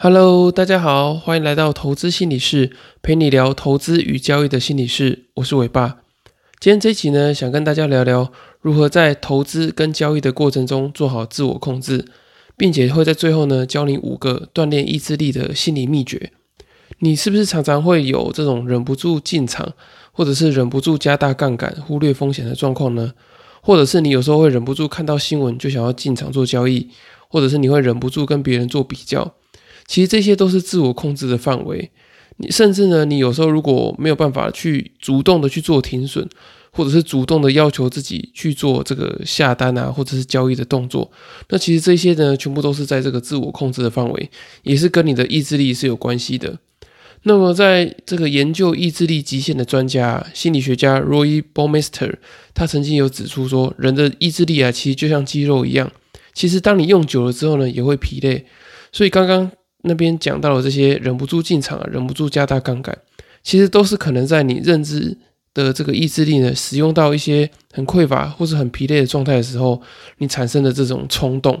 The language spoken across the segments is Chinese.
Hello，大家好，欢迎来到投资心理室，陪你聊投资与交易的心理室。我是伟爸。今天这一集呢，想跟大家聊聊如何在投资跟交易的过程中做好自我控制，并且会在最后呢，教你五个锻炼意志力的心理秘诀。你是不是常常会有这种忍不住进场，或者是忍不住加大杠杆、忽略风险的状况呢？或者是你有时候会忍不住看到新闻就想要进场做交易，或者是你会忍不住跟别人做比较？其实这些都是自我控制的范围，你甚至呢，你有时候如果没有办法去主动的去做停损，或者是主动的要求自己去做这个下单啊，或者是交易的动作，那其实这些呢，全部都是在这个自我控制的范围，也是跟你的意志力是有关系的。那么在这个研究意志力极限的专家心理学家 Roy Baumeister，他曾经有指出说，人的意志力啊，其实就像肌肉一样，其实当你用久了之后呢，也会疲累。所以刚刚。那边讲到了这些忍不住进场啊，忍不住加大杠杆，其实都是可能在你认知的这个意志力呢，使用到一些很匮乏或者很疲累的状态的时候，你产生的这种冲动。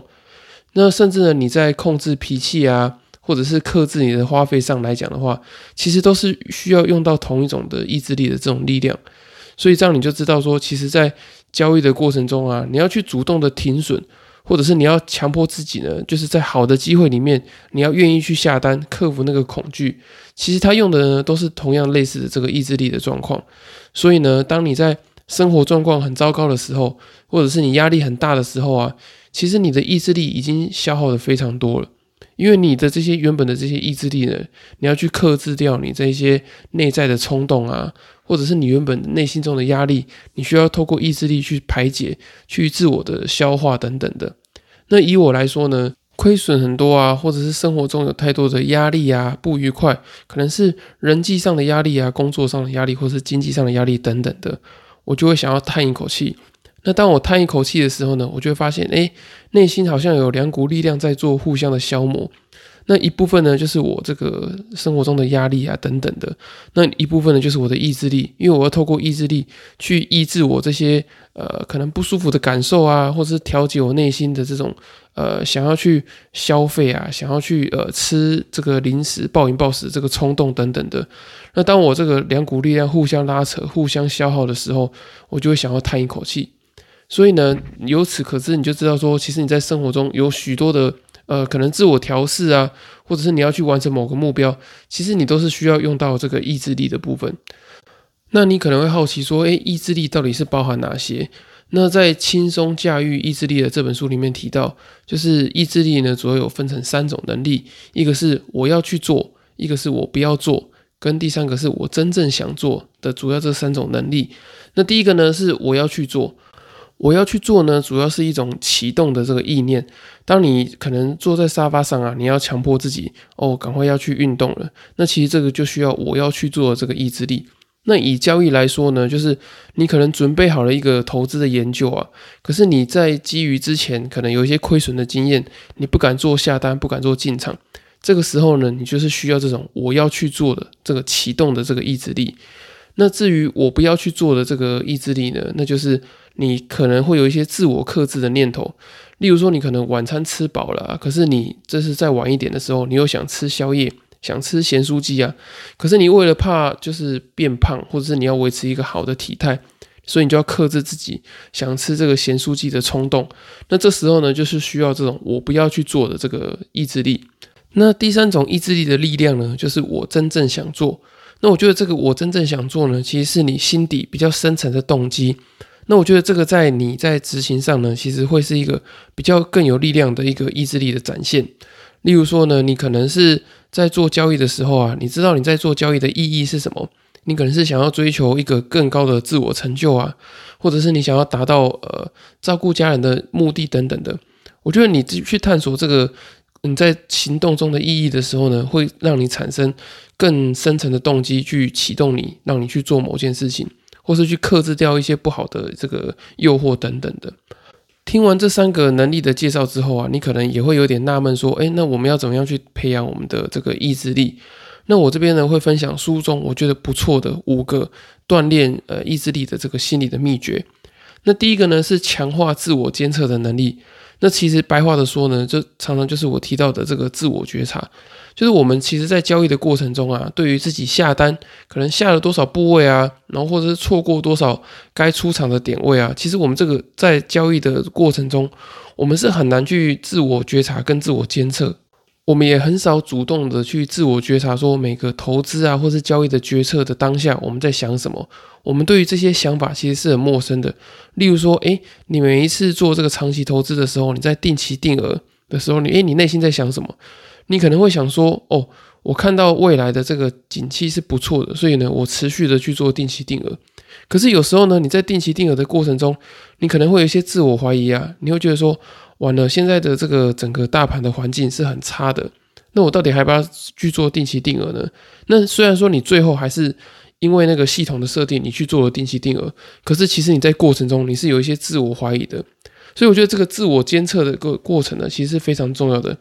那甚至呢，你在控制脾气啊，或者是克制你的花费上来讲的话，其实都是需要用到同一种的意志力的这种力量。所以这样你就知道说，其实，在交易的过程中啊，你要去主动的停损。或者是你要强迫自己呢，就是在好的机会里面，你要愿意去下单，克服那个恐惧。其实他用的呢，都是同样类似的这个意志力的状况。所以呢，当你在生活状况很糟糕的时候，或者是你压力很大的时候啊，其实你的意志力已经消耗的非常多了。因为你的这些原本的这些意志力呢，你要去克制掉你这些内在的冲动啊，或者是你原本内心中的压力，你需要透过意志力去排解、去自我的消化等等的。那以我来说呢，亏损很多啊，或者是生活中有太多的压力啊、不愉快，可能是人际上的压力啊、工作上的压力，或是经济上的压力等等的，我就会想要叹一口气。那当我叹一口气的时候呢，我就会发现，哎，内心好像有两股力量在做互相的消磨。那一部分呢，就是我这个生活中的压力啊等等的；那一部分呢，就是我的意志力，因为我要透过意志力去抑制我这些呃可能不舒服的感受啊，或者是调节我内心的这种呃想要去消费啊，想要去呃吃这个零食暴饮暴食这个冲动等等的。那当我这个两股力量互相拉扯、互相消耗的时候，我就会想要叹一口气。所以呢，由此可知，你就知道说，其实你在生活中有许多的呃，可能自我调试啊，或者是你要去完成某个目标，其实你都是需要用到这个意志力的部分。那你可能会好奇说，诶，意志力到底是包含哪些？那在《轻松驾驭意志力》的这本书里面提到，就是意志力呢，主要有分成三种能力，一个是我要去做，一个是我不要做，跟第三个是我真正想做的主要这三种能力。那第一个呢，是我要去做。我要去做呢，主要是一种启动的这个意念。当你可能坐在沙发上啊，你要强迫自己哦，赶快要去运动了。那其实这个就需要我要去做的这个意志力。那以交易来说呢，就是你可能准备好了一个投资的研究啊，可是你在基于之前可能有一些亏损的经验，你不敢做下单，不敢做进场。这个时候呢，你就是需要这种我要去做的这个启动的这个意志力。那至于我不要去做的这个意志力呢，那就是你可能会有一些自我克制的念头，例如说你可能晚餐吃饱了，可是你这是再晚一点的时候，你又想吃宵夜，想吃咸酥鸡啊，可是你为了怕就是变胖，或者是你要维持一个好的体态，所以你就要克制自己想吃这个咸酥鸡的冲动。那这时候呢，就是需要这种我不要去做的这个意志力。那第三种意志力的力量呢，就是我真正想做。那我觉得这个我真正想做呢，其实是你心底比较深层的动机。那我觉得这个在你在执行上呢，其实会是一个比较更有力量的一个意志力的展现。例如说呢，你可能是在做交易的时候啊，你知道你在做交易的意义是什么？你可能是想要追求一个更高的自我成就啊，或者是你想要达到呃照顾家人的目的等等的。我觉得你去探索这个。你在行动中的意义的时候呢，会让你产生更深层的动机去启动你，让你去做某件事情，或是去克制掉一些不好的这个诱惑等等的。听完这三个能力的介绍之后啊，你可能也会有点纳闷，说：哎，那我们要怎么样去培养我们的这个意志力？那我这边呢会分享书中我觉得不错的五个锻炼呃意志力的这个心理的秘诀。那第一个呢是强化自我监测的能力。那其实白话的说呢，就常常就是我提到的这个自我觉察，就是我们其实在交易的过程中啊，对于自己下单可能下了多少部位啊，然后或者是错过多少该出场的点位啊，其实我们这个在交易的过程中，我们是很难去自我觉察跟自我监测。我们也很少主动的去自我觉察，说每个投资啊，或是交易的决策的当下，我们在想什么。我们对于这些想法其实是很陌生的。例如说，诶，你每一次做这个长期投资的时候，你在定期定额的时候，你诶，你内心在想什么？你可能会想说，哦，我看到未来的这个景气是不错的，所以呢，我持续的去做定期定额。可是有时候呢，你在定期定额的过程中，你可能会有一些自我怀疑啊，你会觉得说。完了，现在的这个整个大盘的环境是很差的，那我到底还不要去做定期定额呢？那虽然说你最后还是因为那个系统的设定，你去做了定期定额，可是其实你在过程中你是有一些自我怀疑的，所以我觉得这个自我监测的个过程呢，其实是非常重要的，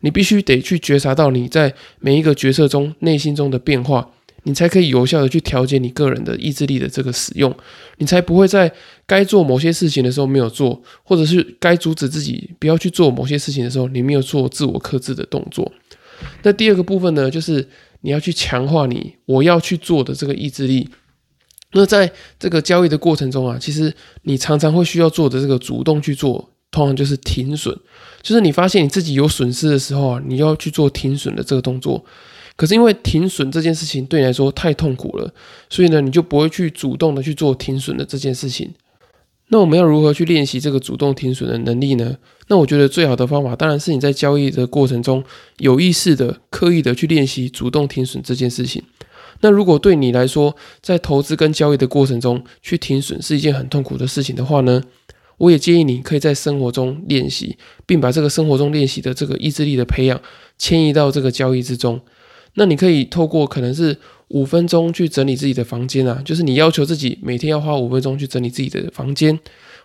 你必须得去觉察到你在每一个决策中内心中的变化。你才可以有效的去调节你个人的意志力的这个使用，你才不会在该做某些事情的时候没有做，或者是该阻止自己不要去做某些事情的时候，你没有做自我克制的动作。那第二个部分呢，就是你要去强化你我要去做的这个意志力。那在这个交易的过程中啊，其实你常常会需要做的这个主动去做，通常就是停损，就是你发现你自己有损失的时候啊，你要去做停损的这个动作。可是因为停损这件事情对你来说太痛苦了，所以呢，你就不会去主动的去做停损的这件事情。那我们要如何去练习这个主动停损的能力呢？那我觉得最好的方法当然是你在交易的过程中有意识的、刻意的去练习主动停损这件事情。那如果对你来说，在投资跟交易的过程中去停损是一件很痛苦的事情的话呢，我也建议你可以在生活中练习，并把这个生活中练习的这个意志力的培养迁移到这个交易之中。那你可以透过可能是五分钟去整理自己的房间啊，就是你要求自己每天要花五分钟去整理自己的房间，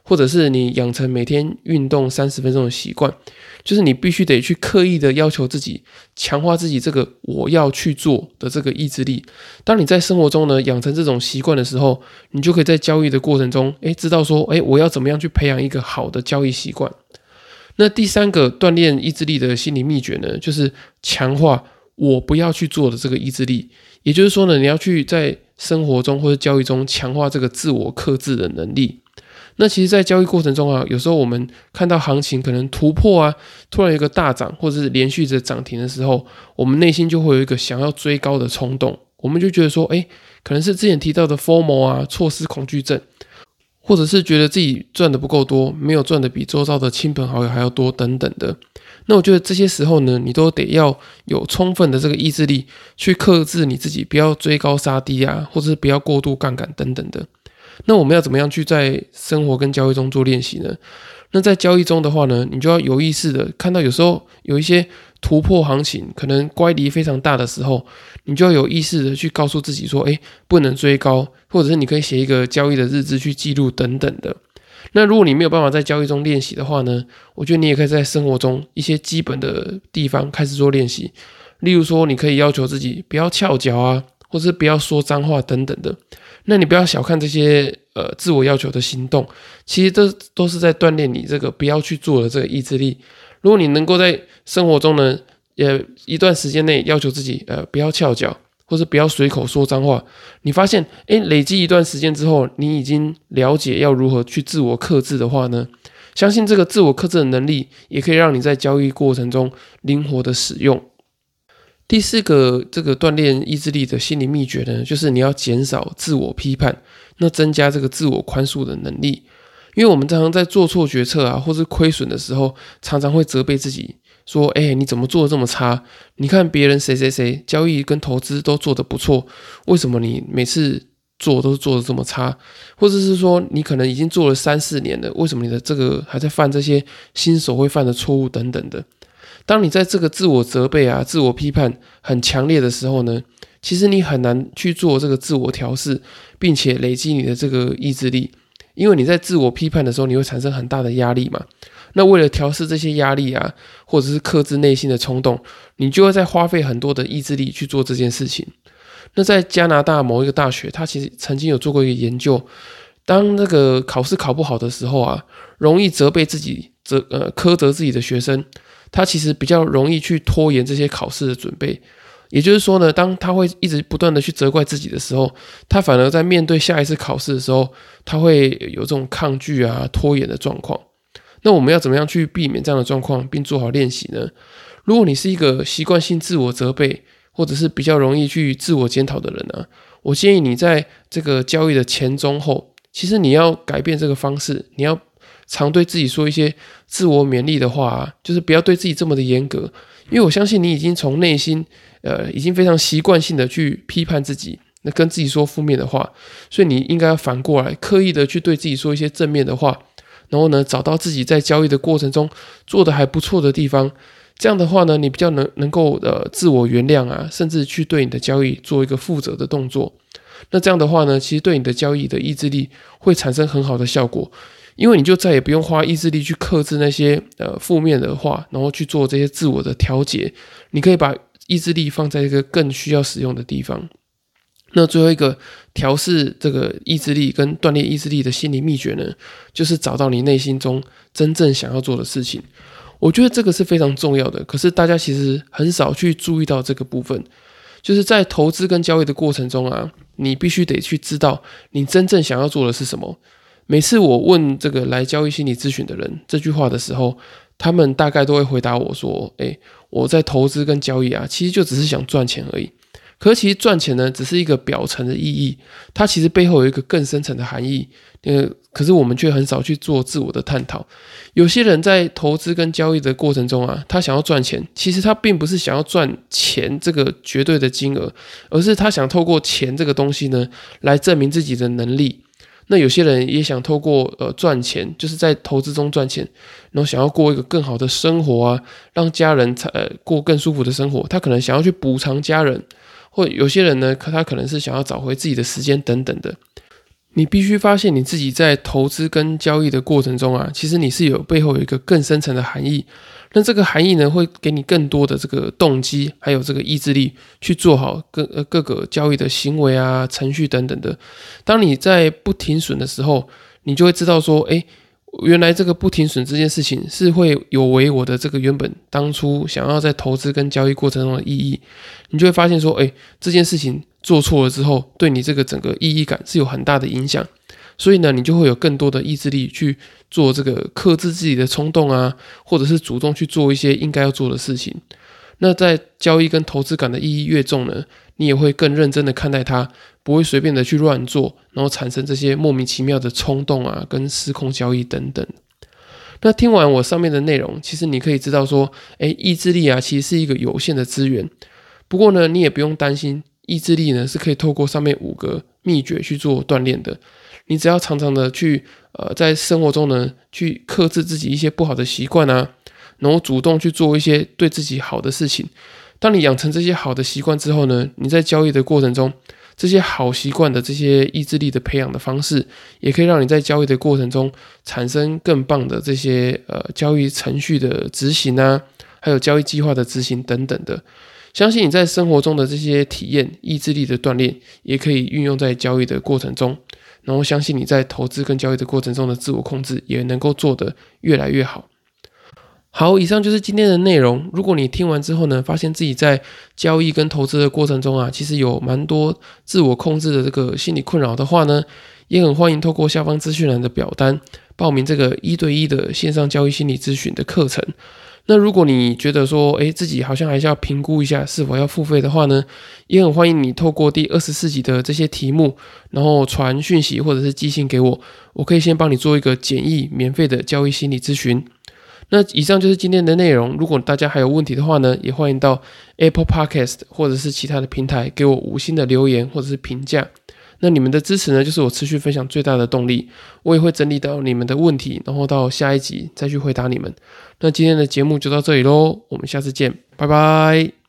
或者是你养成每天运动三十分钟的习惯，就是你必须得去刻意的要求自己，强化自己这个我要去做的这个意志力。当你在生活中呢养成这种习惯的时候，你就可以在交易的过程中，诶，知道说，诶，我要怎么样去培养一个好的交易习惯。那第三个锻炼意志力的心理秘诀呢，就是强化。我不要去做的这个意志力，也就是说呢，你要去在生活中或者交易中强化这个自我克制的能力。那其实，在交易过程中啊，有时候我们看到行情可能突破啊，突然有个大涨，或者是连续着涨停的时候，我们内心就会有一个想要追高的冲动，我们就觉得说，哎，可能是之前提到的 formal 啊，错失恐惧症，或者是觉得自己赚的不够多，没有赚的比周遭的亲朋好友还要多等等的。那我觉得这些时候呢，你都得要有充分的这个意志力去克制你自己，不要追高杀低啊，或者是不要过度杠杆等等的。那我们要怎么样去在生活跟交易中做练习呢？那在交易中的话呢，你就要有意识的看到有时候有一些突破行情，可能乖离非常大的时候，你就要有意识的去告诉自己说，哎，不能追高，或者是你可以写一个交易的日志去记录等等的。那如果你没有办法在交易中练习的话呢？我觉得你也可以在生活中一些基本的地方开始做练习。例如说，你可以要求自己不要翘脚啊，或是不要说脏话等等的。那你不要小看这些呃自我要求的行动，其实这都是在锻炼你这个不要去做的这个意志力。如果你能够在生活中呢，呃一段时间内要求自己呃不要翘脚。或是不要随口说脏话。你发现，诶，累积一段时间之后，你已经了解要如何去自我克制的话呢？相信这个自我克制的能力，也可以让你在交易过程中灵活的使用。第四个，这个锻炼意志力的心理秘诀呢，就是你要减少自我批判，那增加这个自我宽恕的能力。因为我们常常在做错决策啊，或是亏损的时候，常常会责备自己。说，哎，你怎么做的这么差？你看别人谁谁谁交易跟投资都做得不错，为什么你每次做都是做的这么差？或者是说，你可能已经做了三四年了，为什么你的这个还在犯这些新手会犯的错误等等的？当你在这个自我责备啊、自我批判很强烈的时候呢，其实你很难去做这个自我调试，并且累积你的这个意志力，因为你在自我批判的时候，你会产生很大的压力嘛。那为了调试这些压力啊，或者是克制内心的冲动，你就会在花费很多的意志力去做这件事情。那在加拿大某一个大学，他其实曾经有做过一个研究，当那个考试考不好的时候啊，容易责备自己责呃苛责自己的学生，他其实比较容易去拖延这些考试的准备。也就是说呢，当他会一直不断的去责怪自己的时候，他反而在面对下一次考试的时候，他会有这种抗拒啊、拖延的状况。那我们要怎么样去避免这样的状况，并做好练习呢？如果你是一个习惯性自我责备，或者是比较容易去自我检讨的人呢，我建议你在这个交易的前、中、后，其实你要改变这个方式，你要常对自己说一些自我勉励的话，啊就是不要对自己这么的严格，因为我相信你已经从内心。呃，已经非常习惯性的去批判自己，那跟自己说负面的话，所以你应该要反过来，刻意的去对自己说一些正面的话，然后呢，找到自己在交易的过程中做的还不错的地方，这样的话呢，你比较能能够呃自我原谅啊，甚至去对你的交易做一个负责的动作，那这样的话呢，其实对你的交易的意志力会产生很好的效果，因为你就再也不用花意志力去克制那些呃负面的话，然后去做这些自我的调节，你可以把。意志力放在一个更需要使用的地方。那最后一个调试这个意志力跟锻炼意志力的心理秘诀呢，就是找到你内心中真正想要做的事情。我觉得这个是非常重要的。可是大家其实很少去注意到这个部分，就是在投资跟交易的过程中啊，你必须得去知道你真正想要做的是什么。每次我问这个来交易心理咨询的人这句话的时候，他们大概都会回答我说：“诶，我在投资跟交易啊，其实就只是想赚钱而已。可其实赚钱呢，只是一个表层的意义，它其实背后有一个更深层的含义。呃，可是我们却很少去做自我的探讨。有些人在投资跟交易的过程中啊，他想要赚钱，其实他并不是想要赚钱这个绝对的金额，而是他想透过钱这个东西呢，来证明自己的能力。”那有些人也想透过呃赚钱，就是在投资中赚钱，然后想要过一个更好的生活啊，让家人呃过更舒服的生活。他可能想要去补偿家人，或有些人呢，可他可能是想要找回自己的时间等等的。你必须发现你自己在投资跟交易的过程中啊，其实你是有背后有一个更深层的含义。那这个含义呢，会给你更多的这个动机，还有这个意志力去做好各各个交易的行为啊、程序等等的。当你在不停损的时候，你就会知道说，哎，原来这个不停损这件事情是会有违我的这个原本当初想要在投资跟交易过程中的意义。你就会发现说，哎，这件事情做错了之后，对你这个整个意义感是有很大的影响。所以呢，你就会有更多的意志力去做这个克制自己的冲动啊，或者是主动去做一些应该要做的事情。那在交易跟投资感的意义越重呢，你也会更认真的看待它，不会随便的去乱做，然后产生这些莫名其妙的冲动啊，跟失控交易等等。那听完我上面的内容，其实你可以知道说，哎，意志力啊，其实是一个有限的资源。不过呢，你也不用担心，意志力呢是可以透过上面五个秘诀去做锻炼的。你只要常常的去，呃，在生活中呢，去克制自己一些不好的习惯啊，然后主动去做一些对自己好的事情。当你养成这些好的习惯之后呢，你在交易的过程中，这些好习惯的这些意志力的培养的方式，也可以让你在交易的过程中产生更棒的这些呃交易程序的执行啊，还有交易计划的执行等等的。相信你在生活中的这些体验、意志力的锻炼，也可以运用在交易的过程中。然后相信你在投资跟交易的过程中的自我控制也能够做得越来越好。好，以上就是今天的内容。如果你听完之后呢，发现自己在交易跟投资的过程中啊，其实有蛮多自我控制的这个心理困扰的话呢，也很欢迎透过下方资讯栏的表单报名这个一对一的线上交易心理咨询的课程。那如果你觉得说，诶，自己好像还是要评估一下是否要付费的话呢，也很欢迎你透过第二十四集的这些题目，然后传讯息或者是寄信给我，我可以先帮你做一个简易免费的交易心理咨询。那以上就是今天的内容。如果大家还有问题的话呢，也欢迎到 Apple Podcast 或者是其他的平台给我五星的留言或者是评价。那你们的支持呢，就是我持续分享最大的动力。我也会整理到你们的问题，然后到下一集再去回答你们。那今天的节目就到这里喽，我们下次见，拜拜。